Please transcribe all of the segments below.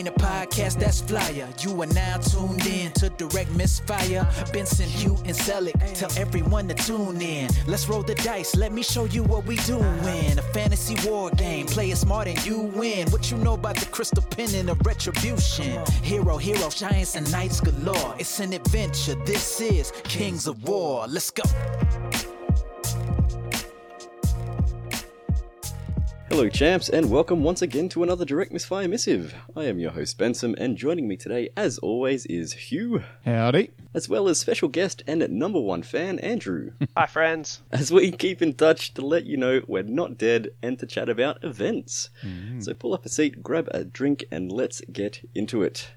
ain't a podcast that's flyer. You are now tuned in to Direct Misfire. Benson, Hugh, and Selick. Tell everyone to tune in. Let's roll the dice. Let me show you what we do doing. A fantasy war game. Play it smart and you win. What you know about the crystal pen and the retribution? Hero, hero, giants, and knights galore. It's an adventure. This is Kings of War. Let's go. Hello, champs, and welcome once again to another Direct Misfire Missive. I am your host, Benson, and joining me today, as always, is Hugh, Howdy. as well as special guest and number one fan, Andrew. Hi, friends. as we keep in touch to let you know we're not dead and to chat about events. Mm. So pull up a seat, grab a drink, and let's get into it.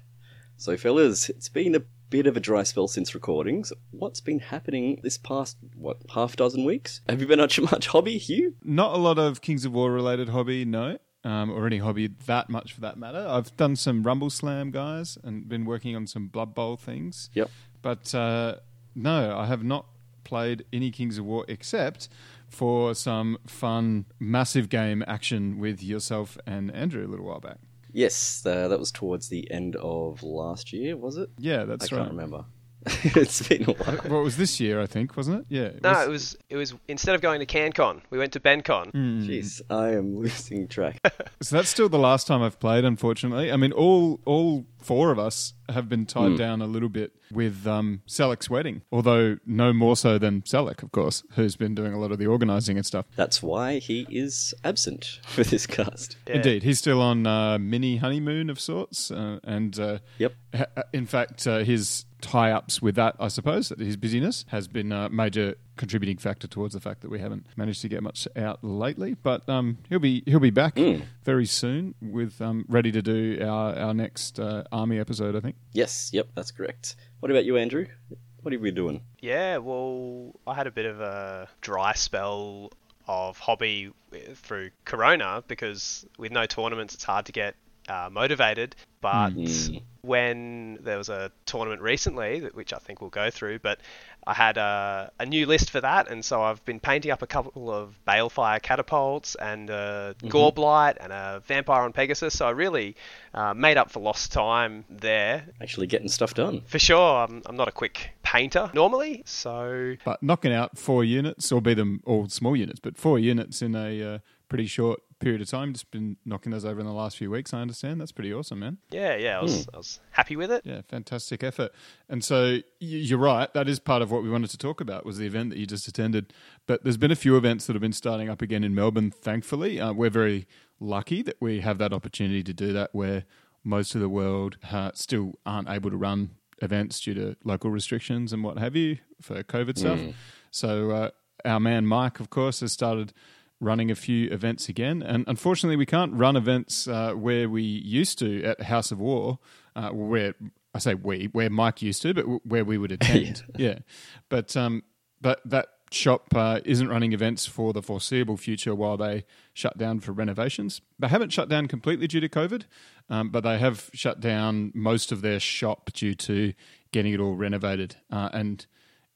So, fellas, it's been a bit of a dry spell since recordings. What's been happening this past, what, half dozen weeks? Have you been to much hobby, Hugh? Not a lot of Kings of War related hobby, no. Um, or any hobby that much for that matter. I've done some Rumble Slam guys and been working on some Blood Bowl things. Yep. But uh, no, I have not played any Kings of War except for some fun, massive game action with yourself and Andrew a little while back. Yes, uh, that was towards the end of last year, was it? Yeah, that's I right. can't remember. it's been a while. Well, it was this year, I think, wasn't it? Yeah. it No, was- it was it was instead of going to CanCon, we went to BenCon. Jeez, I am losing track. So that's still the last time I've played, unfortunately. I mean, all all four of us have been tied Hmm. down a little bit with um, Selleck's wedding, although no more so than Selleck, of course, who's been doing a lot of the organising and stuff. That's why he is absent for this cast. Yeah. Indeed, he's still on uh, mini honeymoon of sorts, uh, and uh, Yep. ha- in fact, uh, his tie-ups with that, I suppose, that his busyness has been a major contributing factor towards the fact that we haven't managed to get much out lately. But um, he'll be he'll be back very soon with um, ready to do our our next uh, army episode, I think. Yes, yep, that's correct. What about you, Andrew? What have you been doing? Yeah, well, I had a bit of a dry spell of hobby through Corona because with no tournaments, it's hard to get uh, motivated. But Mm. when there was a tournament recently, which I think we'll go through, but I had a, a new list for that, and so I've been painting up a couple of Balefire catapults and a Goreblight and a Vampire on Pegasus. So I really uh, made up for lost time there. Actually getting stuff done. For sure, I'm, I'm not a quick painter normally, so But knocking out four units, or be them all small units, but four units in a uh, pretty short period of time. Just been knocking those over in the last few weeks. I understand that's pretty awesome, man. yeah, yeah, I was, I was happy with it. Yeah, fantastic effort. And so you're right. That is part of what we wanted to talk about was the event that you just attended. But there's been a few events that have been starting up again in Melbourne. Thankfully, uh, we're very lucky that we have that opportunity to do that. Where most of the world uh, still aren't able to run events due to local restrictions and what have you for COVID stuff. So uh, our man Mike, of course, has started running a few events again. And unfortunately, we can't run events uh, where we used to at House of War, uh, where I say we, where Mike used to, but w- where we would attend. yeah, but um, but that shop uh, isn't running events for the foreseeable future while they shut down for renovations. They haven't shut down completely due to COVID, um, but they have shut down most of their shop due to getting it all renovated uh, and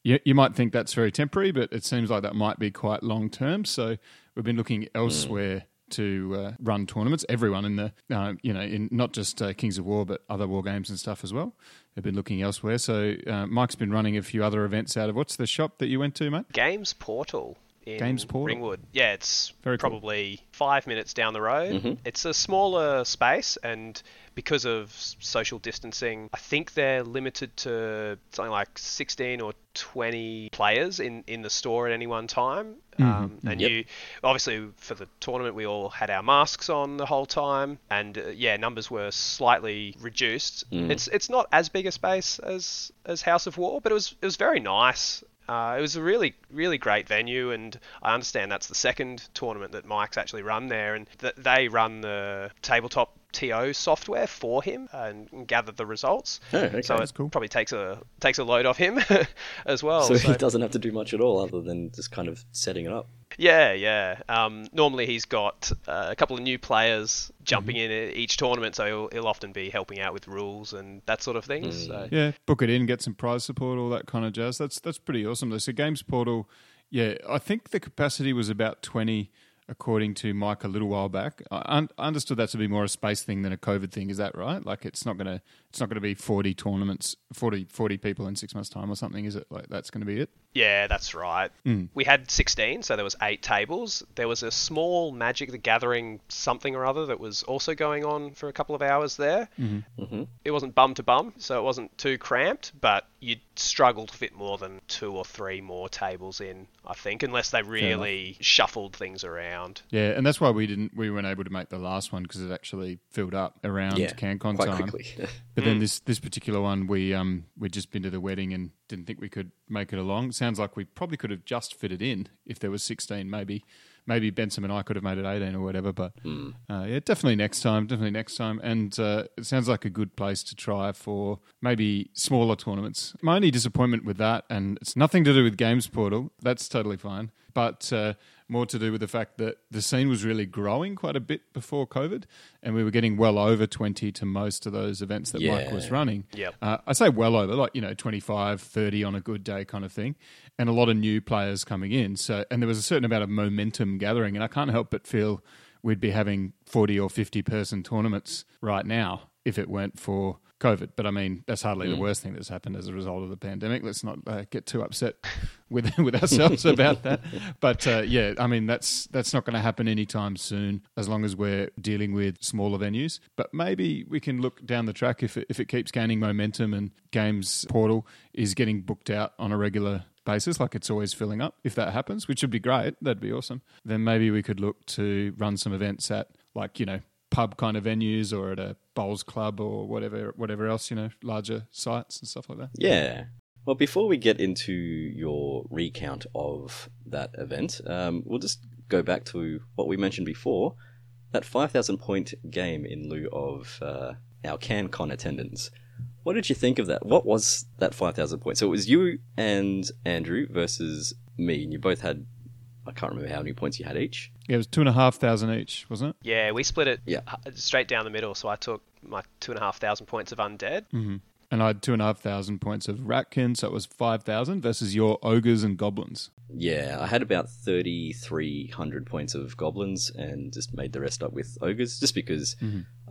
you, you might think that's very temporary, but it seems like that might be quite long term. So we've been looking elsewhere to uh, run tournaments. Everyone in the, uh, you know, in not just uh, Kings of War, but other war games and stuff as well. They've been looking elsewhere. So uh, Mike's been running a few other events out of what's the shop that you went to, mate? Games Portal in Games Ringwood. Yeah, it's Very cool. probably five minutes down the road. It's a smaller space, and because of social distancing, I think they're limited to something like 16 or 20 players in, in the store at any one time. Um, and Yep. you, obviously, for the tournament, we all had our masks on the whole time, and uh, yeah, numbers were slightly reduced. It's it's not as big a space as as House of War, but it was it was very nice. Uh, it was a really, really great venue, and I understand that's the second tournament that Mike's actually run there, and th- they run the tabletop TO software for him and gather the results. Oh, okay. so That's it cool. probably takes a takes a load off him as well. so, so- he doesn't have to do much at all other than just kind of setting it up. yeah, yeah. Um, normally he's got uh, a couple of new players jumping Mm-hmm. in at each tournament, so he'll, he'll often be helping out with rules and that sort of thing. So Yeah, book it in, get some prize support, all that kind of jazz. That's that's pretty awesome. So Games Portal, yeah, I think the capacity was about twenty according to Mike a little while back. I un- understood that to be more a space thing than a COVID thing. Is that right? Like it's not gonna it's not gonna be forty tournaments, 40, 40 people in six months' time or something. Is it like that's to be it? Yeah, that's right. We had 16, so there was eight tables. There was a small Magic the Gathering something or other that was also going on for a couple of hours there. Mm-hmm. It wasn't bum to bum, so it wasn't too cramped, but you'd struggle to fit more than two or three more tables in, I think, unless they really shuffled things around. Yeah, and that's why we didn't we weren't able to make the last one because it actually filled up around Yeah, CanCon quite time. quickly. But then this this particular one, we um we'd just been to the wedding and didn't think we could make it along. Sounds like we probably could have just fitted in if there was sixteen. Maybe maybe Benson and I could have made it eighteen or whatever. But uh, yeah, definitely next time. Definitely next time. And uh, it sounds like a good place to try for maybe smaller tournaments. My only disappointment with that, and it's nothing to do with Games Portal. That's totally fine. But uh, more to do with the fact that the scene was really growing quite a bit before COVID, and we were getting well over 20 to most of those events that Mike was running. Yep. Uh, I say well over, like, you know, 25, 30 on a good day kind of thing, and a lot of new players coming in. So, and there was a certain amount of momentum gathering, and I can't help but feel we'd be having 40 or 50 person tournaments right now if it weren't for COVID. But I mean, that's hardly the worst thing that's happened as a result of the pandemic. Let's not uh, get too upset with with ourselves about that. But uh, yeah, I mean, that's that's not going to happen anytime soon as long as we're dealing with smaller venues. But maybe we can look down the track if it, if it keeps gaining momentum and Games Portal is getting booked out on a regular basis, like it's always filling up. If that happens, which would be great, that'd be awesome. Then maybe we could look to run some events at like you know pub kind of venues or at a bowls club or whatever whatever else you know larger sites and stuff like that. Yeah. Well, before we get into your recount of that event, um, we'll just go back to what we mentioned before that 5,000 point game in lieu of uh, our CanCon attendance. What did you think of that? What was that 5,000 points? So it was you and Andrew versus me, and you both had, I can't remember how many points you had each. Yeah, it was two and a half thousand each, wasn't it? Yeah, we split it Yeah. uh, straight down the middle, so I took my two and a half thousand points of undead. And I had two and a half thousand points of Ratkin, so it was five thousand versus your ogres and goblins. Yeah, I had about 3,300 points of goblins and just made the rest up with ogres, just because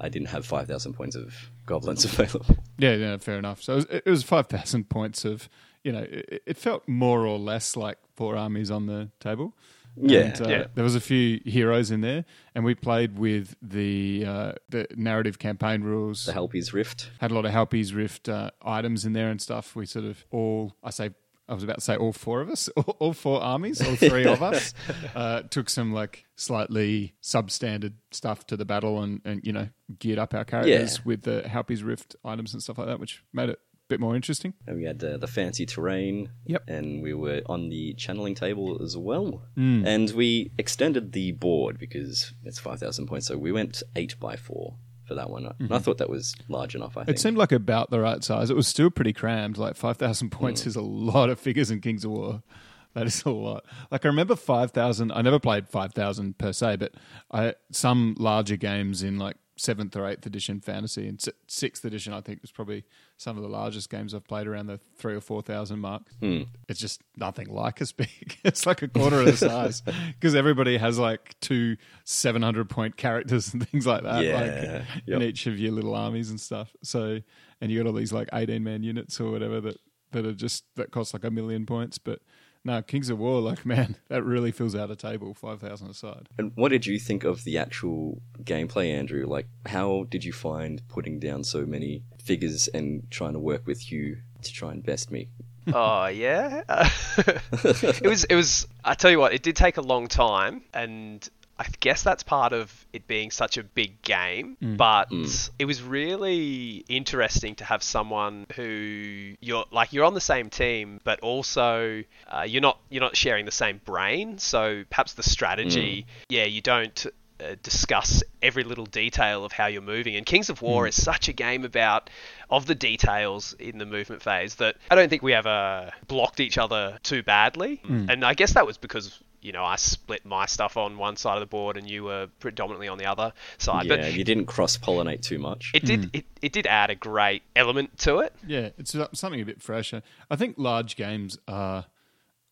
I didn't have 5,000 points of goblins available. Yeah, yeah, fair enough. So it was, it was five thousand points of, you know, it, it felt more or less like four armies on the table. Yeah. And, uh, Yeah. There was a few heroes in there, and we played with the uh, the narrative campaign rules. The Halpi's Rift. had a lot of Halpi's Rift uh, items in there and stuff. We sort of all, I say, I was about to say all four of us, all, all four armies, all three of us, uh, took some like slightly substandard stuff to the battle and, and you know, geared up our characters Yeah. with the Halpi's Rift items and stuff like that, which made it a bit more interesting. And we had uh, the fancy terrain. Yep. And we were on the channeling table as well. Hmm. And we extended the board because it's 5,000 points. So we went 8 by 4 for that one. And I thought that was large enough, I think. Mm-hmm. It seemed like about the right size. It was still pretty crammed. Like 5,000 points is a lot of figures in Kings of War. That is a lot. Like I remember 5,000. I never played 5,000 per se, but I some larger games in like seventh or eighth edition fantasy and sixth edition, I think was probably some of the largest games I've played around the three or 4,000 mark. Hmm. It's just nothing like as big. it's like a quarter of the size because everybody has like two 700 point characters and things like that. Yeah, Like yep. in each of your little armies and stuff. So, and you got all these like 18 man units or whatever that, that are just, that cost like a million points. But no, Kings of War, like, man, that really fills out a table, 5,000 aside. And what did you think of the actual gameplay, Andrew? Like, how did you find putting down so many figures and trying to work with you to try and best me? oh yeah, it was. It was. I tell you what, it did take a long time, and I guess that's part of it being such a big game. Mm. But mm. it was really interesting to have someone who you're like you're on the same team, but also uh, you're not you're not sharing the same brain. So perhaps the strategy, mm. yeah, you don't uh, discuss every little detail of how you're moving. And Kings of War is such a game about of the details in the movement phase that I don't think we ever blocked each other too badly. And I guess that was because you know I split my stuff on one side of the board and you were predominantly on the other side. yeah, But you didn't cross pollinate too much. it did it, it did add a great element to it. Yeah, it's something a bit fresher. I think large games are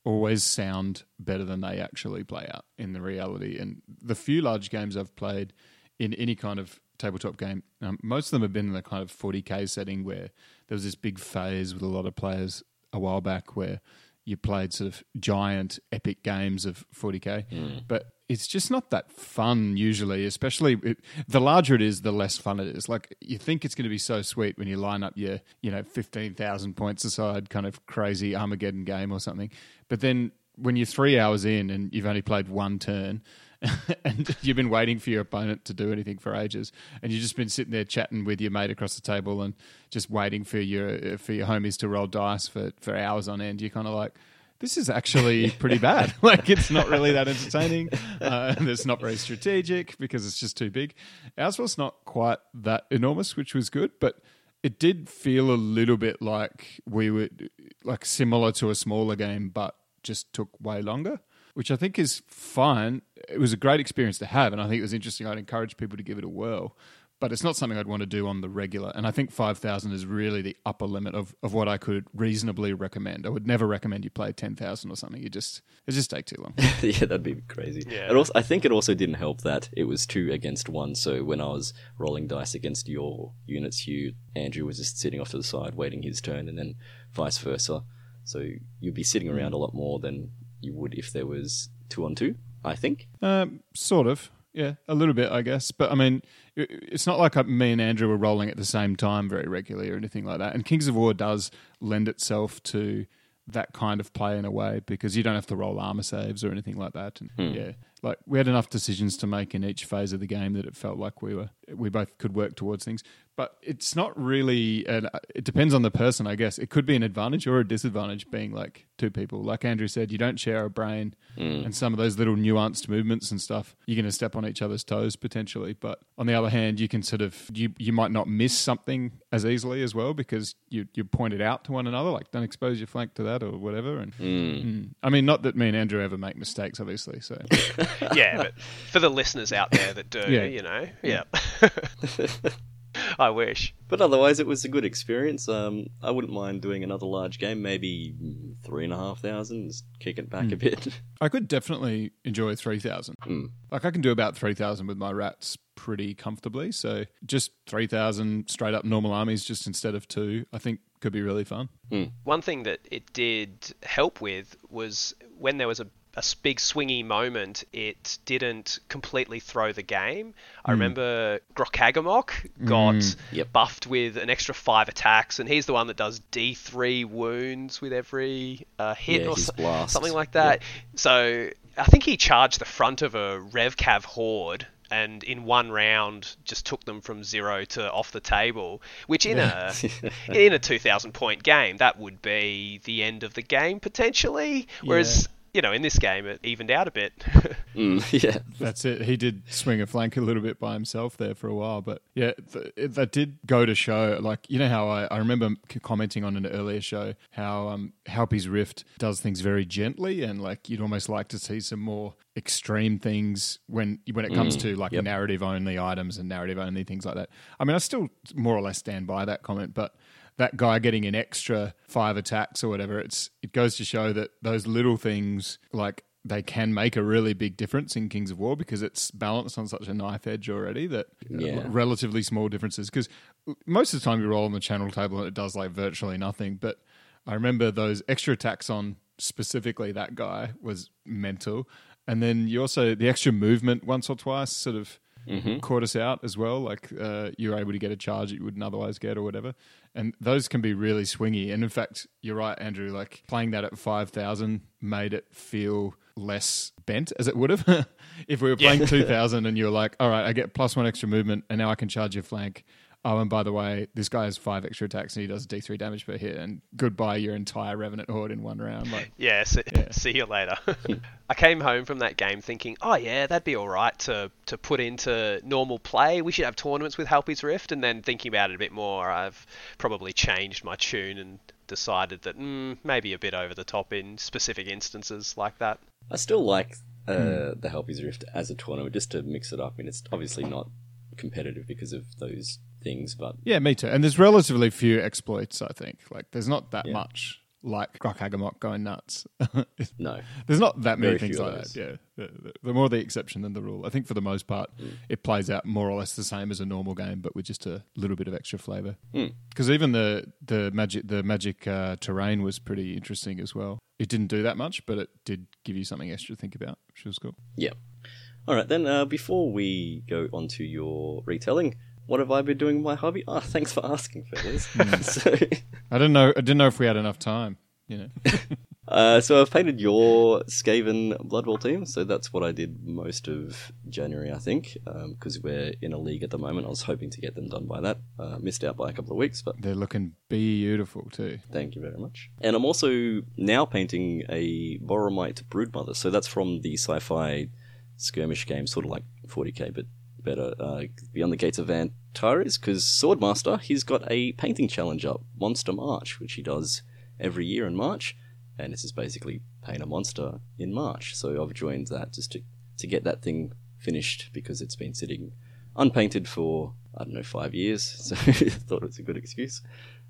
always sound better than they actually play out in the reality. And the few large games I've played in any kind of tabletop game, um, most of them have been in the kind of 40k setting where there was this big phase with a lot of players a while back where you played sort of giant epic games of 40k, hmm. but it's just not that fun usually. Especially it, the larger it is, the less fun it is. Like you think it's going to be so sweet when you line up your you know fifteen thousand points aside kind of crazy Armageddon game or something, but then when you're three hours in and you've only played one turn. and you've been waiting for your opponent to do anything for ages, and you've just been sitting there chatting with your mate across the table and just waiting for your for your homies to roll dice for, for hours on end. You're kind of like, this is actually pretty bad. like it's not really that entertaining. Uh, and it's not very strategic because it's just too big. Ours was not quite that enormous, which was good, but it did feel a little bit like we were like similar to a smaller game, but just took way longer, which I think is fine. It was a great experience to have, and I think it was interesting. I'd encourage people to give it a whirl but it's not something I'd want to do on the regular. And I think 5,000 is really the upper limit of, of what I could reasonably recommend. I would never recommend you play 10,000 or something. You just, it just take too long. yeah, that'd be crazy. Yeah. And also, I think it also didn't help that it was two against one. So when I was rolling dice against your units, you Andrew was just sitting off to the side waiting his turn, and then vice versa. So you'd be sitting hmm. around a lot more than you would if there was two on two. I think. Um, sort of. Yeah, a little bit, I guess. But I mean, it's not like uh, me and Andrew were rolling at the same time very regularly or anything like that. And Kings of War does lend itself to that kind of play in a way because you don't have to roll armor saves or anything like that. And yeah, like we had enough decisions to make in each phase of the game that it felt like we were we both could work towards things. But it's not really. An, it depends on the person, I guess. It could be an advantage or a disadvantage being like two people. Like Andrew said, you don't share a brain, and some of those little nuanced movements and stuff, you're going to step on each other's toes potentially. But on the other hand, you can sort of you you might not miss something as easily as well because you you point it out to one another, like don't expose your flank to that or whatever. And Mm. I mean, not that me and Andrew ever make mistakes, obviously. So yeah, but for the listeners out there that do, Yeah. you know, yeah. I wish. But otherwise, it was a good experience. Um, I wouldn't mind doing another large game, maybe mm, three and a half thousand, just kick it back a bit. I could definitely enjoy 3,000. Like, I can do about 3,000 with my rats pretty comfortably. So, just 3,000 straight up normal armies, just instead of two, I think could be really fun. One thing that it did help with was when there was a, a big swingy moment, it didn't completely throw the game. I remember Grokagamok got Yep. buffed with an extra five attacks, and he's the one that does D3 wounds with every uh, hit Yeah, or so- something like that. So I think he charged the front of a Revcav horde. And in one round, just took them from zero to off the table. Which in a in a two thousand point game, that would be the end of the game potentially. Whereas you know, in this game, it evened out a bit. Mm, yeah, That's it. He did swing a flank a little bit by himself there for a while, but yeah, th- it, that did go to show. Like you know how I, I remember commenting on an earlier show how um, Halpi's Rift does things very gently, and like you'd almost like to see some more extreme things when when it comes to like yep. narrative only items and narrative only things like that. I mean, I still more or less stand by that comment, but that guy getting an extra five attacks or whatever, it's it goes to show that those little things like they can make a really big difference in Kings of War because it's balanced on such a knife edge already that Yeah. relatively small differences. Because most of the time you roll on the channel table and it does like virtually nothing. But I remember those extra attacks on specifically that guy was mental. And then you also, the extra movement once or twice sort of caught us out as well. Like uh, you were able to get a charge that you wouldn't otherwise get or whatever. And those can be really swingy. And in fact, you're right, Andrew. Like playing that at five thousand made it feel less bent as it would have if we were playing two thousand and you were like, all right, I get plus one extra movement, and now I can charge your flank. Oh, and by the way, this guy has five extra attacks and he does D3 damage per hit, and goodbye your entire Revenant horde in one round. Like, yeah, see, see you later. I came home from that game thinking, oh yeah, that'd be all right to to put into normal play. We should have tournaments with Halpi's Rift. And then thinking about it a bit more, I've probably changed my tune and decided that mm, maybe a bit over the top in specific instances like that. I still like uh, the Halpi's Rift as a tournament, just to mix it up. I mean, it's obviously not competitive because of those things, but Yeah, me too. And there's relatively few exploits, I think. Like, there's not that much. like Grok going nuts. No. There's not that many Very things like that. Yeah, the, the, more the exception than the rule. I think for the most part, Mm. it plays out more or less the same as a normal game, but with just a little bit of extra flavour. Mm. Because even the the magic the magic uh, terrain was pretty interesting as well. It didn't do that much, but it did give you something extra to think about, which was cool. Yeah. All right, then, uh, before we go on to your retelling, what have I been doing with my hobby? Ah, thanks for asking, fellas. so, I didn't know. I didn't know if we had enough time. You know. uh, so I've painted your Skaven Blood Bowl team, so that's what I did most of January, I think, because we're in a league at the moment. I was hoping to get them done by that. Uh, missed out by a couple of weeks, but They're looking beautiful too. Thank you very much. And I'm also now painting a Boromite Broodmother. So that's from the sci-fi skirmish game, sort of like 40k, but better. Uh, Beyond the Gates of Antares, because Swordmaster, he's got a painting challenge up, Monster March, which he does every year in March. And this is basically paint a monster in March. So I've joined that just to, to get that thing finished because it's been sitting unpainted for, I don't know, five years. So I thought it was a good excuse.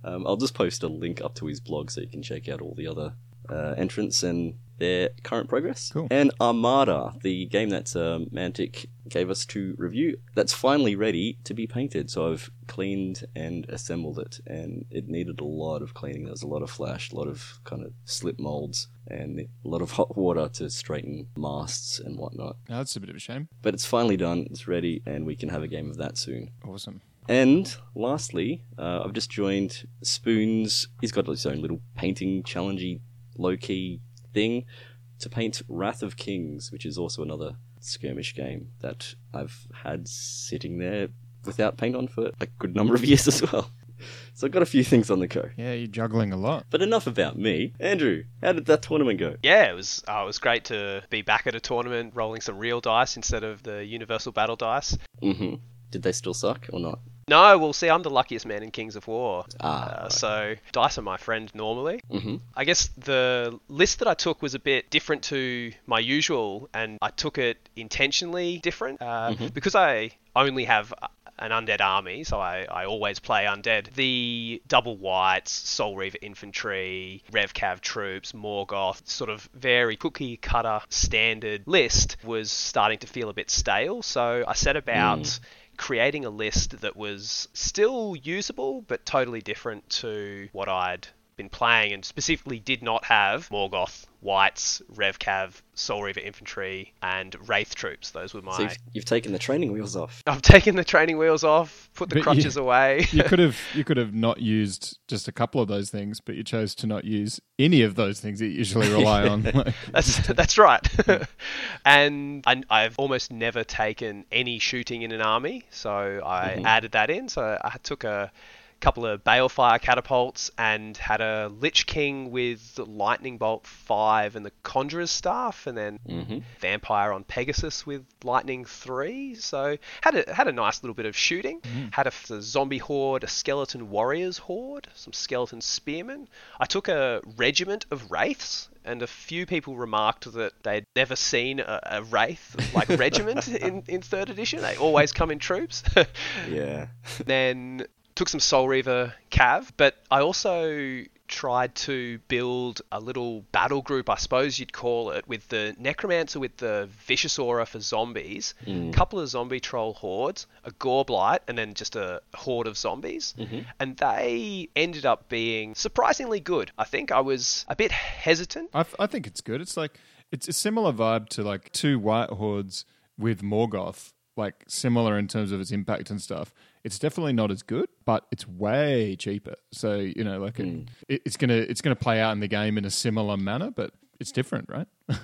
Um, I'll just post a link up to his blog so you can check out all the other uh, entrants and their current progress. Cool. And Armada, the game that um, Mantic gave us to review, that's finally ready to be painted. So I've cleaned and assembled it, and it needed a lot of cleaning. There was a lot of flash, a lot of kind of slip molds, and a lot of hot water to straighten masts and whatnot. Now that's a bit of a shame. But it's finally done, it's ready, and we can have a game of that soon. Awesome. And lastly, uh, I've just joined Spoons. He's got his own little painting challengey, low key thing to paint Wrath of Kings, which is also another skirmish game that I've had sitting there without paint on for a good number of years as well. So I've got a few things on the go. Yeah, you're juggling a lot. But enough about me. Andrew, how did that tournament go? Yeah, it was uh, it was great to be back at a tournament rolling some real dice instead of the universal battle dice. hmm Did they still suck or not? No, well, see, I'm the luckiest man in Kings of War. Ah, Uh, right. so dice are my friend normally. hmm I guess the list that I took was a bit different to my usual, and I took it intentionally different uh, because I only have an undead army, so I, I always play undead. The double wights, Soul Reaver infantry, Revcav troops, Mhorgoth, sort of very cookie cutter standard list was starting to feel a bit stale, so I set about creating a list that was still usable but totally different to what I'd been playing and specifically did not have Mhorgoth, Wights, Revcav, Soul Reaver infantry, and Wraith troops. Those were my. So you've, you've taken the training wheels off. I've taken the training wheels off, put the But you- crutches away. You could have you could have not used just a couple of those things, but you chose to not use any of those things that you usually rely on. That's that's right. and I, I've almost never taken any shooting in an army, so I mm-hmm. added that in. So I took a couple of balefire catapults and had a lich king with lightning bolt five and the conjurer's staff, and then hmm vampire on Pegasus with lightning three. So had a had a nice little bit of shooting. Had a zombie horde, a skeleton warriors horde, some skeleton spearmen. I took a regiment of wraiths. And a few people remarked that they'd never seen a, a wraith like regiment in, in third edition. They always come in troops. Yeah. then took some Soul Reaver Cav, but I also tried to build a little battle group, I suppose you'd call it, with the Necromancer with the Vicious Aura for zombies, a couple of zombie troll hordes, a Goreblight, and then just a horde of zombies. Mm-hmm. And they ended up being surprisingly good. I think I was a bit hesitant. I, th- I think it's good. It's like it's a similar vibe to like two wight hordes with Mhorgoth, like similar in terms of its impact and stuff. It's definitely not as good, but it's way cheaper. So you know, like it, hmm. it, it's gonna it's gonna play out in the game in a similar manner, but it's different, right?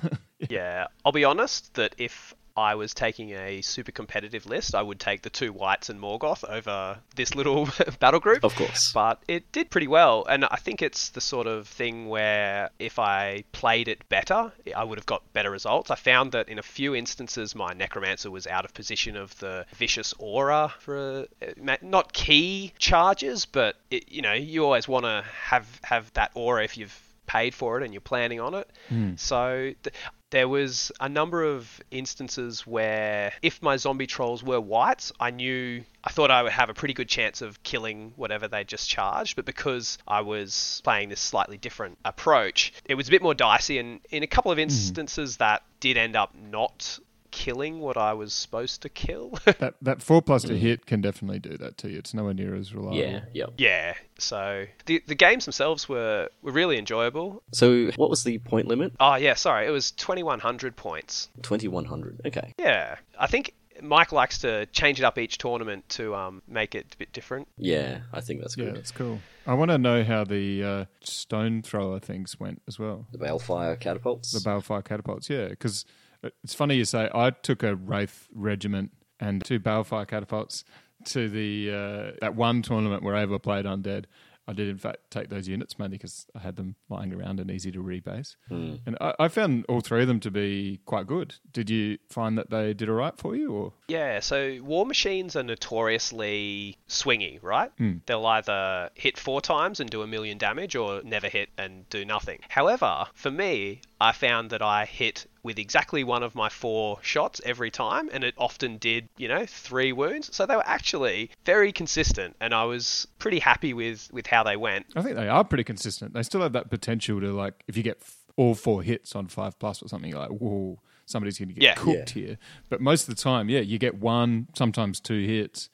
Yeah, I'll be honest that if I was taking a super competitive list, I would take the two wights and Mhorgoth over this little battle group. Of course. But it did pretty well, and I think it's the sort of thing where if I played it better, I would have got better results. I found that in a few instances, my Necromancer was out of position of the Vicious Aura for uh, not key charges, but it, you know you always want to have have that aura if you've paid for it and you're planning on it. So th- there was a number of instances where if my zombie trolls were wights, I knew I thought I would have a pretty good chance of killing whatever they just charged, but because I was playing this slightly different approach, it was a bit more dicey. And in a couple of hmm. instances that did end up not killing what I was supposed to kill. That that four plus to hit can definitely do that to you. It's nowhere near as reliable. Yeah, yep. yeah, so the the games themselves were were really enjoyable. So, what was the point limit? Oh yeah, sorry, it was 2100 points. 2100. Okay. Yeah, I think Mike likes to change it up each tournament to um, make it a bit different. Yeah, I think that's Yeah, good. that's cool. I want to know how the uh, stone thrower things went as well. The Balefire catapults. The balefire catapults, yeah. Because it's funny you say I took a wraith regiment and two balefire catapults to the uh, that one tournament where I ever played undead. I did in fact take those units mainly because I had them lying around and easy to rebase, and I, I found all three of them to be quite good. Did you find that they did all right for you, or Yeah, so war machines are notoriously swingy, right? They'll either hit four times and do a million damage or never hit and do nothing. However, for me, I found that I hit with exactly one of my four shots every time, and it often did, you know, three wounds. So they were actually very consistent, and I was pretty happy with, with how they went. I think they are pretty consistent. They still have that potential to like if you get all four hits on five plus or something, you're like whoa, somebody's going to get Yeah. cooked here. But most of the time, yeah, you get one, sometimes two hits,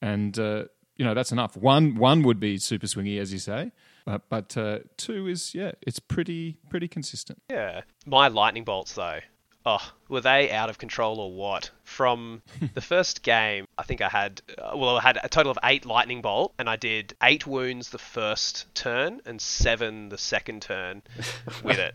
and uh, you know that's enough. One one would be super swingy, as you say, but but uh, two is yeah, it's pretty pretty consistent. Yeah. My lightning bolts, though. Oh, were they out of control or what? From the first game, I think I had, uh, well, I had a total of eight lightning bolt, and I did eight wounds the first turn and seven the second turn with it.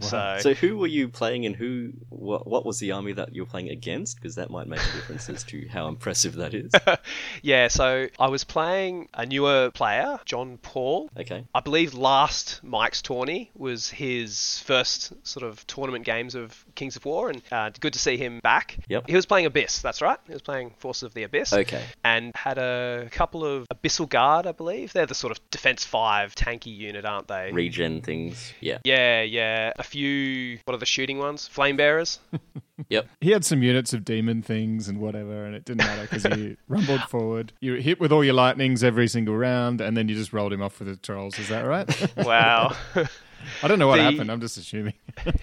So, So, who were you playing, and who? What, what was the army that you were playing against? Because that might make a difference as to how impressive that is. yeah, so I was playing a newer player, John Paul. Okay. I believe last Mike's tourney was his first sort of tournament games of Kings of War, and uh, good to see him back. Yep. He was playing Abyss, that's right. He was playing Forces of the Abyss. Okay. And had a couple of Abyssal Guard, I believe. They're the sort of Defense 5 tanky unit, aren't they? Regen things. Yeah. yeah, yeah. A few, what are the shooting ones? Flame Bearers? Yep. He had some units of demon things and whatever, and it didn't matter because he rumbled forward. You hit with all your lightnings every single round, and then you just rolled him off with the trolls. Is that right? wow. I don't know what The- happened. I'm just assuming.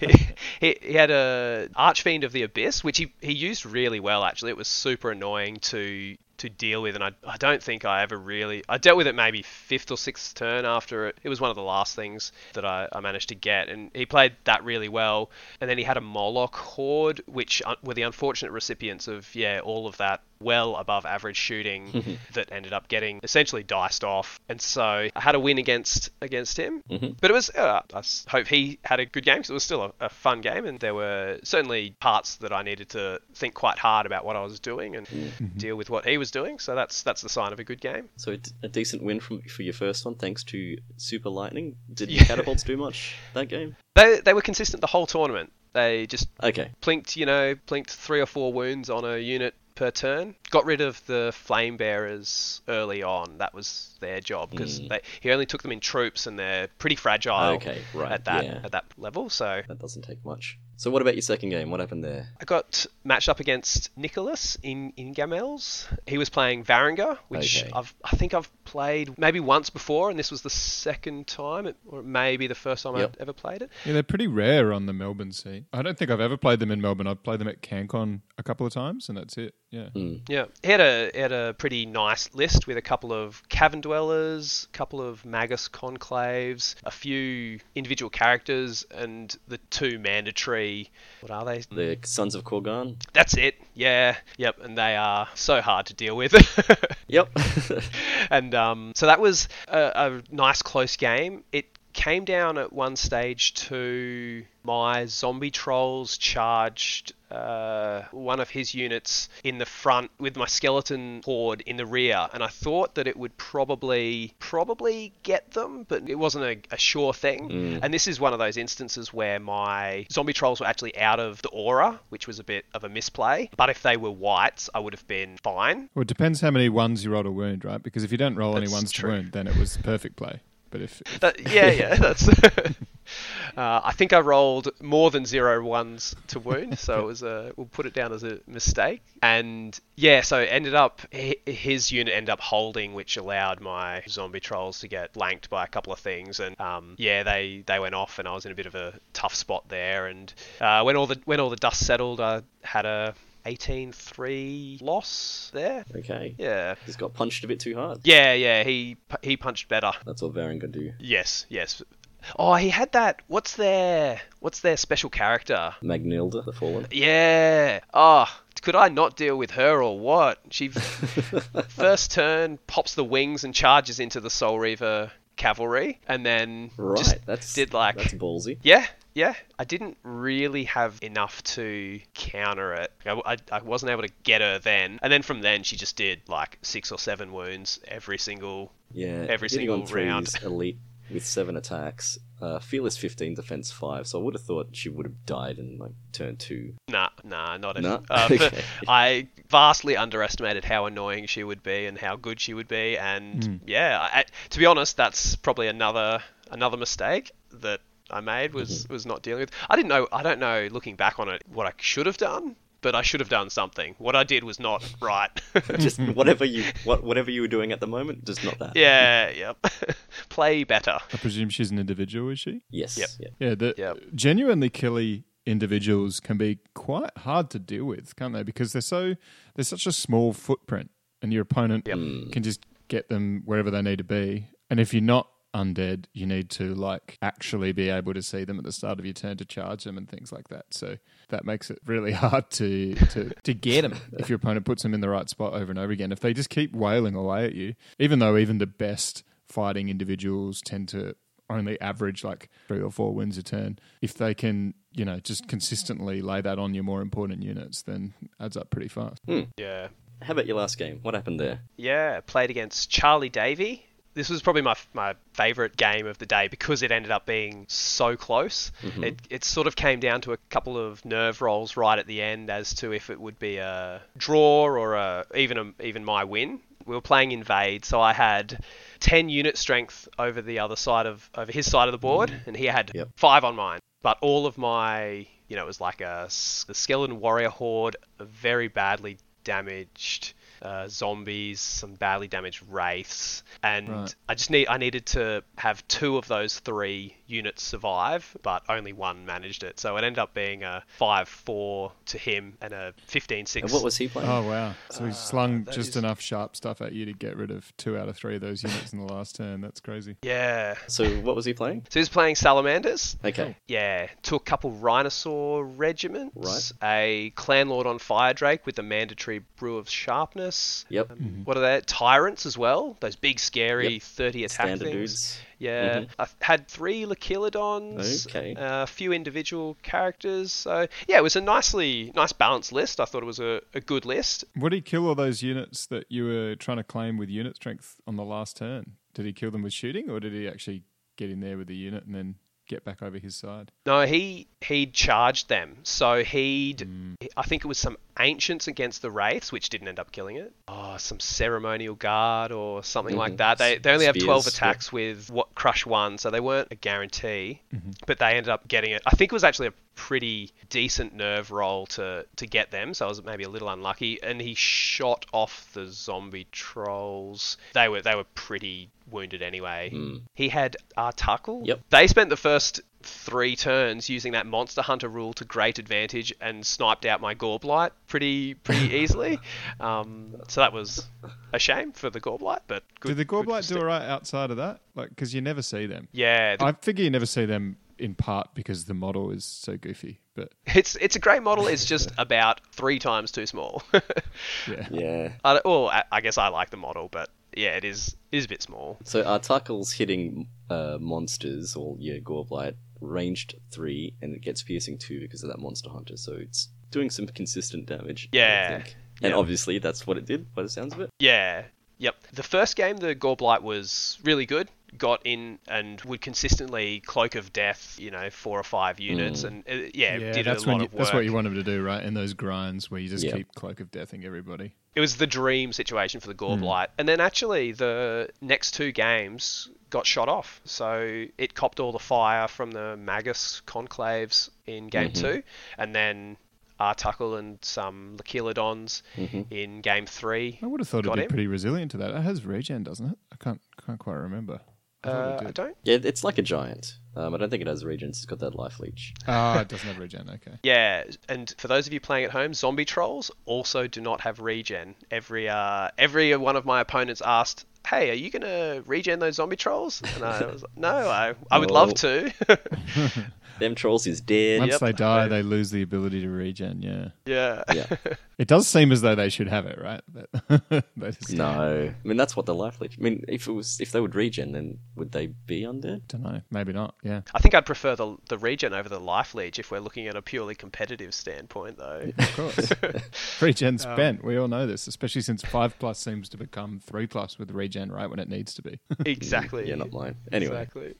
he, he had a Archfiend of the Abyss, which he, he used really well. Actually, it was super annoying to to deal with, and I, I don't think I ever really I dealt with it maybe fifth or sixth turn after it. It was one of the last things that I, I managed to get, and he played that really well. And then he had a Moloch Horde, which uh, were the unfortunate recipients of yeah all of that well above average shooting mm-hmm. that ended up getting essentially diced off. And so I had a win against against him, mm-hmm. but it was uh, I s- hope he had a good game because it was still a, a fun game, and there were certainly parts that I needed to think quite hard about what I was doing and mm-hmm. deal with what he was doing. So that's that's the sign of a good game. So a decent win from for your first one, thanks to Super Lightning. Did Yeah. catapults do much that game? They they were consistent the whole tournament. They just Okay. plinked, you know, plinked three or four wounds on a unit per turn. Got rid of the flame bearers early on. That was their job because mm. they he only took them in troops and they're pretty fragile. Okay, right, At that yeah. at that level, so That doesn't take much. So what about your second game? What happened there? I got matched up against Nicholas in in Gamels. He was playing Varangur, which Okay. I've I think I've played maybe once before, and this was the second time, it- or maybe the first time Yep. I'd ever played it. Yeah, they're pretty rare on the Melbourne scene. I don't think I've ever played them in Melbourne. I've played them at CanCon a couple of times, and that's it. Yeah. Yeah, he had a he had a pretty nice list with a couple of cavern dwellers, a couple of magus conclaves, a few individual characters, and the two mandatory. What are they? The Sons of Korgan. That's it. Yeah, yep. And they are so hard to deal with. Yep. and um, so that was a, a nice close game. It came down at one stage to my zombie trolls charged uh, one of his units in the front with my skeleton horde in the rear, and I thought that it would probably probably get them, but it wasn't a, a sure thing. And this is one of those instances where my zombie trolls were actually out of the aura, which was a bit of a misplay. But if they were wights, I would have been fine. Well, it depends how many ones you roll to wound, right? Because if you don't roll any ones true. to wound, then it was perfect play. But if, if That, yeah, yeah, that's Uh, I think I rolled more than zero ones to wound, so it was a. We'll put it down as a mistake. And yeah, so ended up his unit ended up holding, which allowed my zombie trolls to get blanked by a couple of things. And um, yeah, they they went off, and I was in a bit of a tough spot there. And uh, when all the when all the dust settled, I had a 18-3 loss there. Okay. Yeah. He's got punched a bit too hard. Yeah, yeah, he he punched better. That's what Varen can do. Yes, yes. Oh, he had that. What's their What's their special character? Magnilda, the Fallen. Yeah. Oh, could I not deal with her or what? She first turn pops the wings and charges into the Soul Reaver cavalry, and then Right. just that's did like that's ballsy. yeah, yeah. I didn't really have enough to counter it. I, I, I wasn't able to get her then, and then from then she just did like six or seven wounds every single Yeah. Every single on round. elite with seven attacks. Uh, Fearless 15 defense 5, so I would have thought she would have died in like turn 2. Nah, nah, not at Nah? Uh, Okay. I vastly underestimated how annoying she would be and how good she would be, and yeah, I, to be honest, that's probably another another mistake that I made was mm-hmm. was not dealing with. I didn't know. I don't know. Looking back on it, what I should have done, but I should have done something. What I did was not right. just whatever you what whatever you were doing at the moment, just not that. yeah, yep. Play better. I presume she's an individual, is she? Yes. Yep. Yeah. Yeah, the Yep. genuinely killy individuals can be quite hard to deal with, can't they? Because they're so they're such a small footprint, and your opponent Yep. Mm. can just get them wherever they need to be. And if you're not undead, you need to like actually be able to see them at the start of your turn to charge them and things like that. So that makes it really hard to to, to get them if your opponent puts them in the right spot over and over again. If they just keep wailing away at you, even though even the best fighting individuals tend to only average like three or four wins a turn. If they can, you know, just consistently lay that on your more important units, then adds up pretty fast. Hmm. Yeah. How about your last game? What happened there? Yeah, played against Charlie Davy. This was probably my my favorite game of the day because it ended up being so close. Mm-hmm. It it sort of came down to a couple of nerve rolls right at the end as to if it would be a draw or a even a, even my win. We were playing invade, so I had 10 unit strength over the other side of over his side of the board mm-hmm. and he had Yep. 5 on mine. But all of my, you know, it was like a the skeleton warrior horde, a very badly damaged uh, zombies, some badly damaged wraiths, and Right. I just need I needed to have two of those three units survive, but only one managed it. So it ended up being a five-four to him and a 15-6. And what was he playing? Oh wow! So he slung just is- enough sharp stuff at you to get rid of two out of three of those units in the last turn. That's crazy. yeah. So what was he playing? So he was playing salamanders. Okay. Yeah, took a couple Rhinosaur regiments, Right. a Clan Lord on Fire Drake with a mandatory Brew of Sharpness. Yep. What are they? Tyrants as well. Those big, scary Yep. 30 attack Standard things. dudes. Yeah, Mhm. I had three Lachilodons, Okay. a few individual characters. So yeah, it was a nicely nice balanced list. I thought it was a, a good list. Would he kill all those units that you were trying to claim with unit strength on the last turn? Did he kill them with shooting, or did he actually get in there with the unit and then get back over his side? No, he he'd charged them. So he'd I think it was some ancients against the wraiths, which didn't end up killing it. Oh, some ceremonial guard or something like Mhm. that. They they only have twelve Spears, attacks with what crush one, so they weren't a guarantee. But they ended up getting it. I think it was actually a pretty decent nerve roll to to get them, so I was maybe a little unlucky. And he shot off the zombie trolls. They were they were pretty wounded anyway. He had Artuckle. Yep. They spent the first three turns using that monster hunter rule to great advantage and sniped out my Goreblight pretty pretty easily. Um, so that was a shame for the Goreblight, but good. Did the good Goreblight do Ste- all right outside of that? Like, because you never see them. Yeah, the- I figure you never see them in part because the model is so goofy. But it's it's a great model. It's just about three times too small. yeah, Yeah. I, well, I, I guess I like the model, but yeah, it is is a bit small. So Artuckle's hitting uh, monsters, or yeah, Goreblight, ranged three, and it gets piercing two because of that monster hunter. So it's doing some consistent damage. I Yeah. think. And Yeah. obviously that's what it did by the sounds of it. Yeah. Yep. The first game, the Goreblight was really good. Got in and would consistently cloak of death, you know, four or five hmm. units, and uh, yeah, yeah, did that's a lot you, of work. that's what you want him to do, right? In those grinds where you just Yeah. keep cloak of deathing everybody. It was the dream situation for the Goreblight. Hmm. And then actually, the next two games got shot off. So it copped all the fire from the Magus conclaves in game mm-hmm. two, and then Artuckle and some Lacheladons mm-hmm. in game three. I would have thought it'd be him. pretty resilient to that. It has regen, doesn't it? I can't can't quite remember. I Uh, it I don't. Yeah, it's like a giant. Um, I don't think it has regents. It's got that life leech. Ah, it doesn't have regen. Okay. Yeah, and for those of you playing at home, zombie trolls also do not have regen. Every uh, every one of my opponents asked, "Hey, are you gonna regen those zombie trolls?" And I was like, "No, I I would love to." Them trolls is dead. Once Yep. they die, they lose the ability to regen. Yeah. yeah. Yeah. It does seem as though they should have it, right? But they just No, I mean that's what the life leech. I mean, if it was, if they would regen, then would they be undead? don't know. Maybe not. Yeah. I think I'd prefer the the regen over the life leech if we're looking at a purely competitive standpoint, though. Of course. Regen's um, spent. We all know this, especially since five plus seems to become three plus with regen right when it needs to be. exactly. Yeah, not mine. Anyway, Exactly.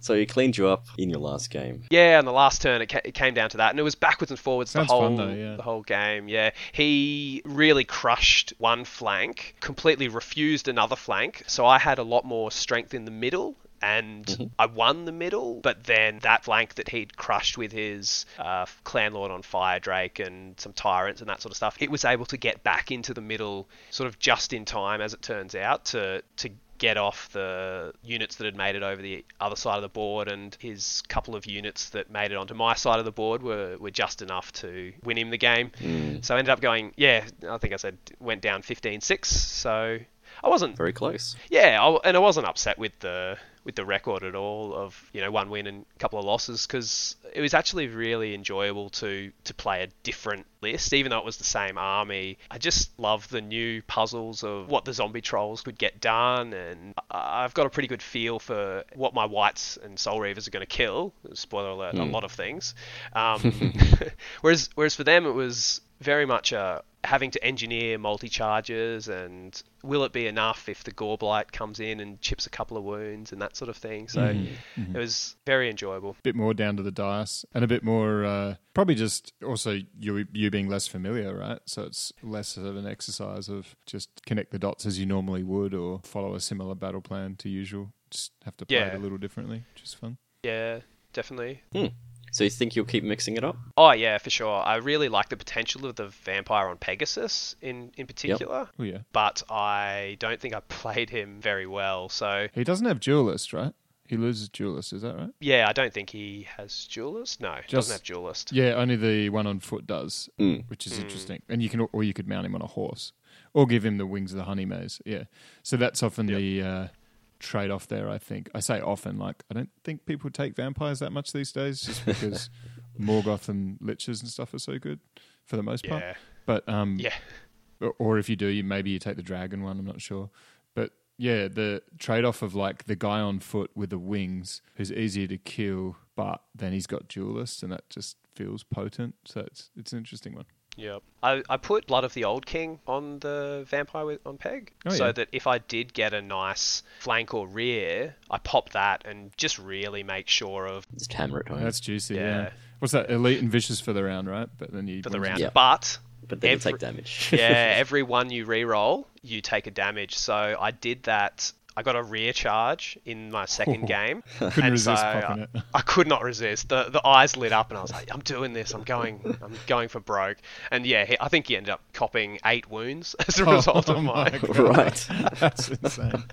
So he cleaned you up in your last game. Yeah, on the last turn, it, ca- it came down to that, and it was backwards and forwards Sounds the whole though, yeah. the whole game. Yeah, he really crushed one flank, completely refused another flank. So I had a lot more strength in the middle. And I won the middle, but then that flank that he'd crushed with his uh, clan lord on Fire Drake and some tyrants and that sort of stuff, it was able to get back into the middle, sort of just in time, as it turns out, to to get off the units that had made it over the other side of the board and his couple of units that made it onto my side of the board were, were just enough to win him the game. Hmm. So I ended up going, yeah, I think I said went down 15-6. So I wasn't Very close. yeah, I, and I wasn't upset with the with the record at all of you know one win and a couple of losses because it was actually really enjoyable to to play a different list, even though it was the same army. I just love the new puzzles of what the zombie trolls could get done, and I've got a pretty good feel for what my wights and soul reavers are going to kill. Spoiler alert: a lot of things. Um, whereas whereas for them it was very much a having to engineer multi charges and will it be enough if the Goreblight comes in and chips a couple of wounds and that sort of thing. So mm-hmm. Mm-hmm. it was very enjoyable. bit more down to the dice and a bit more uh, probably just also you you being less familiar right? So it's less of an exercise of just connect the dots as you normally would or follow a similar battle plan to usual. Just have to play it a little differently which is fun. Yeah, definitely. Hmm. So you think you'll keep mixing it up? Oh yeah, for sure. I really like the potential of the vampire on Pegasus in in particular. oh yeah But I don't think I played him very well. So he doesn't have duelist right he loses duelist is that right yeah, I don't think he has duelist. No, Just- doesn't have duelist. yeah only the one on foot does Mm. which is interesting and you can or you could mount him on a horse or give him the wings of the Honeymaze yeah so that's often the uh, trade off there i think. I say often like i don't think people take vampires that much these days just because Mhorgoth and liches and stuff are so good for the most part. Yeah. but um Yeah. or, or if you do you maybe you take the dragon one i'm not sure. But yeah the trade-off of like the guy on foot with the wings who's easier to kill but then he's got duelist and that just feels potent. So it's it's an interesting one Yep. I, I put Blood of the Old King on the vampire with, on Peg, Oh, so yeah. that if I did get a nice flank or rear, I pop that and just really make sure of Just hammer it home. That's juicy. Yeah. Yeah. What's that? Elite and vicious for the round, right? But then you for the round. Yeah. But but then every- take damage. yeah, every one you re-roll, you take a damage. So I did that. I got a rear charge in my second Oh, game. Couldn't and resist so popping it. I could not resist. The the eyes lit up, and I was like, "I'm doing this. I'm going. I'm going for broke." And yeah, he, I think he ended up copping eight wounds as a result Oh of my mine. God. right. That's insane.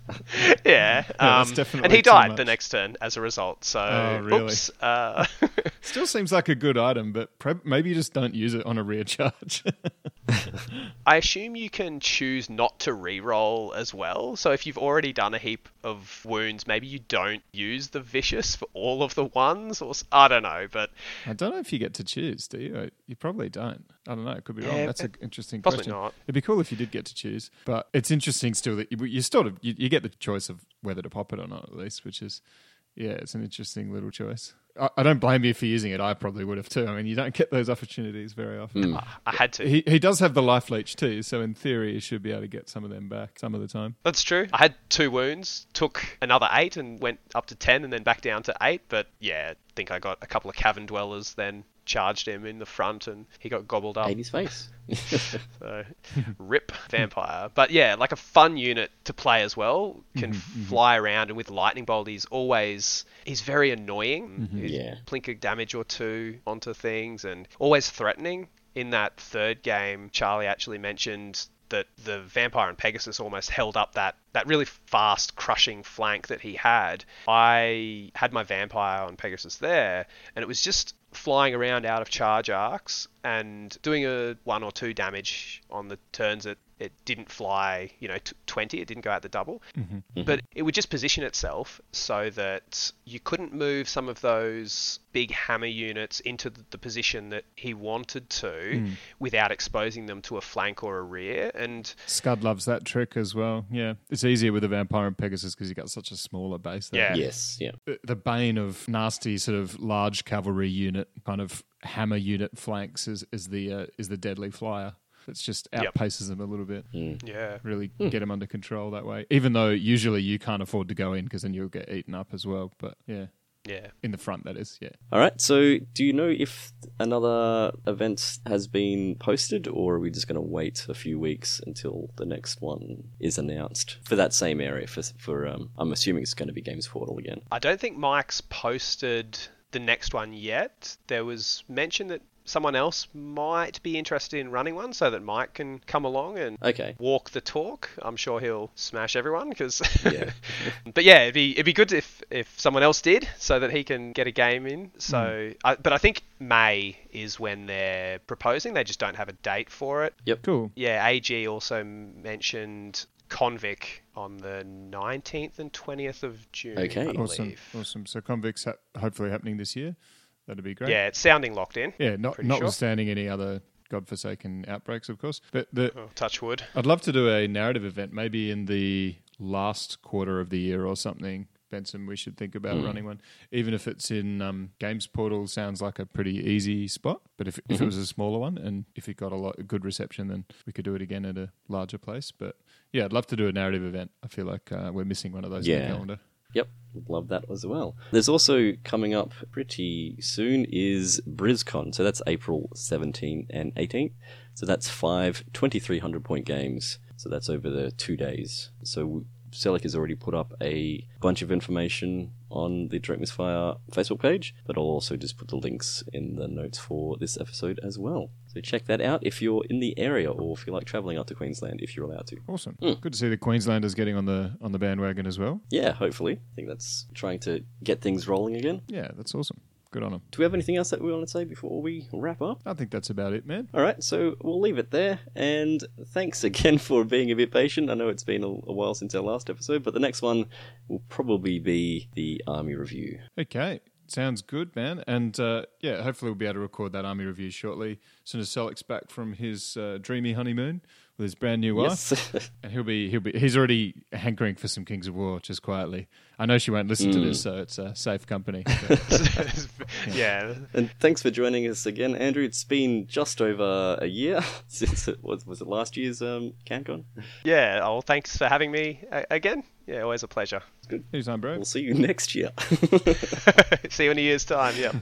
yeah, that's um, definitely and he died much. the next turn as a result. So, Oh, really? oops. Uh, Still seems like a good item, but prob- maybe you just don't use it on a rear charge. I assume you can choose not to re-roll as well. So if you've already done a heap of wounds, maybe you don't use the vicious for all of the ones, or I don't know. But I don't know if you get to choose, do you? You probably don't. I don't know. It could be wrong. Yeah, That's an eh, interesting possibly question. not. It'd be cool if you did get to choose, but it's interesting still that you, you sort of you, you get the choice of whether to pop it or not, at least, which is yeah, it's an interesting little choice. I, I don't blame you for using it. I probably would have too. I mean, you don't get those opportunities very often. Hmm. I had to. He he does have the life leech too, so in theory he should be able to get some of them back some of the time. That's true. I had two wounds, took another eight, and went up to ten, and then back down to eight. But yeah, I think I got a couple of cavern dwellers then charged him in the front and he got gobbled up. Ate his face. So, rip vampire. But yeah, like a fun unit to play as well. Can mm-hmm, mm-hmm. fly around and with lightning bolt, he's always he's very annoying. Mm-hmm. He's Yeah. plink a damage or two onto things and always threatening. In that third game, Charlie actually mentioned that the vampire and Pegasus almost held up that that really fast crushing flank that he had. I had my vampire on Pegasus there, and it was just flying around out of charge arcs and doing a one or two damage on the turns that it didn't fly, you know, t- 20, it didn't go out the double. Mm-hmm. Mm-hmm. But it would just position itself so that you couldn't move some of those big hammer units into the, the position that he wanted to mm. without exposing them to a flank or a rear. And Scud loves that trick as well. Yeah, it's easier with a vampire and Pegasus because you got such a smaller base. There. Yeah. yes, yeah. The- the bane of nasty sort of large cavalry unit kind of hammer unit flanks is is the uh, is the deadly flyer. It's just Yep. outpaces them a little bit. yeah. Really get them under control that way. Even though usually you can't afford to go in because then you'll get eaten up as well. But yeah, Yeah. in the front that is. Yeah. All right. So, do you know if another event has been posted, or are we just going to wait a few weeks until the next one is announced for that same area? For, for um, I'm assuming it's going to be Games Portal again. I don't think Mike's posted the next one yet. There was mention that someone else might be interested in running one so that Mike can come along and Okay. walk the talk. I'm sure he'll smash everyone because Yeah. but yeah, it'd be it'd be good if if someone else did so that he can get a game in. So, hmm. I, but I think May is when they're proposing. They just don't have a date for it. Yep. Cool. Yeah, AG also mentioned Convic on the 19th and 20th of June. Okay. I Awesome. Awesome. So Convicts ha- hopefully happening this year. That'd be great. Yeah, it's sounding locked in. Yeah. Not Pretty sure. notwithstanding any other godforsaken outbreaks, of course. But the Oh, touch wood. I'd love to do a narrative event, maybe in the last quarter of the year or something. Benson, we should think about running one, even if it's in um, Games Portal. Sounds like a pretty easy spot, but if, if it was a smaller one and if it got a lot good reception, then we could do it again at a larger place. But yeah, I'd love to do a narrative event. I feel like uh, we're missing one of those in the calendar. Yep, love that as well. There's also coming up pretty soon is BrizCon, so that's April 17 and 18. So that's five 2300 point games. So that's over the two days. So Selic has already put up a bunch of information on the Direct Misfire Facebook page, but I'll also just put the links in the notes for this episode as well. So check that out if you're in the area or if you like traveling up to Queensland if you're allowed to. Awesome. Hmm. Good to see the Queenslanders getting on the on the bandwagon as well. Yeah, hopefully. I think that's trying to get things rolling again. Yeah, that's awesome. Good on them. Do we have anything else that we want to say before we wrap up? I think that's about it, man. All right, so we'll leave it there. And thanks again for being a bit patient. I know it's been a, a while since our last episode, but the next one will probably be the Army Review. Okay. Sounds good, man. And uh, yeah, hopefully we'll be able to record that army review shortly. As soon as Selic's back from his uh, dreamy honeymoon with his brand new wife, Yes. and he'll be he'll be he's already hankering for some Kings of War just quietly. I know she won't listen to this, so it's a safe company. But yeah. and thanks for joining us again, Andrew. It's been just over a year since it was, was it last year's um, CanCon? Yeah. Oh, thanks for having me again. Yeah, always a pleasure. It's good. Anytime, bro. We'll see you next year. See you in a year's time. Yeah.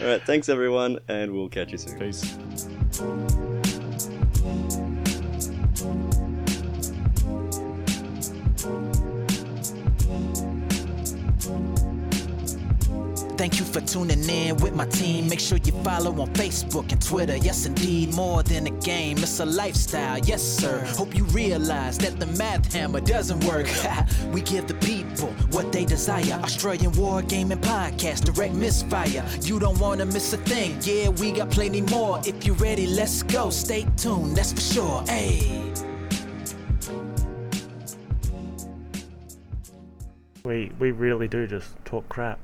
All right, thanks everyone, and we'll catch you soon. Peace. Thank you for tuning in with my team. Make sure you follow on Facebook and Twitter. Yes, indeed, more than a game, it's a lifestyle. Yes, sir. Hope you realize that the math hammer doesn't work. we give the people what they desire. Australian War Gaming Podcast, direct misfire. You don't want to miss a thing. Yeah, we got plenty more. If you're ready, let's go. Stay tuned, that's for sure. Hey. We we really do just talk crap.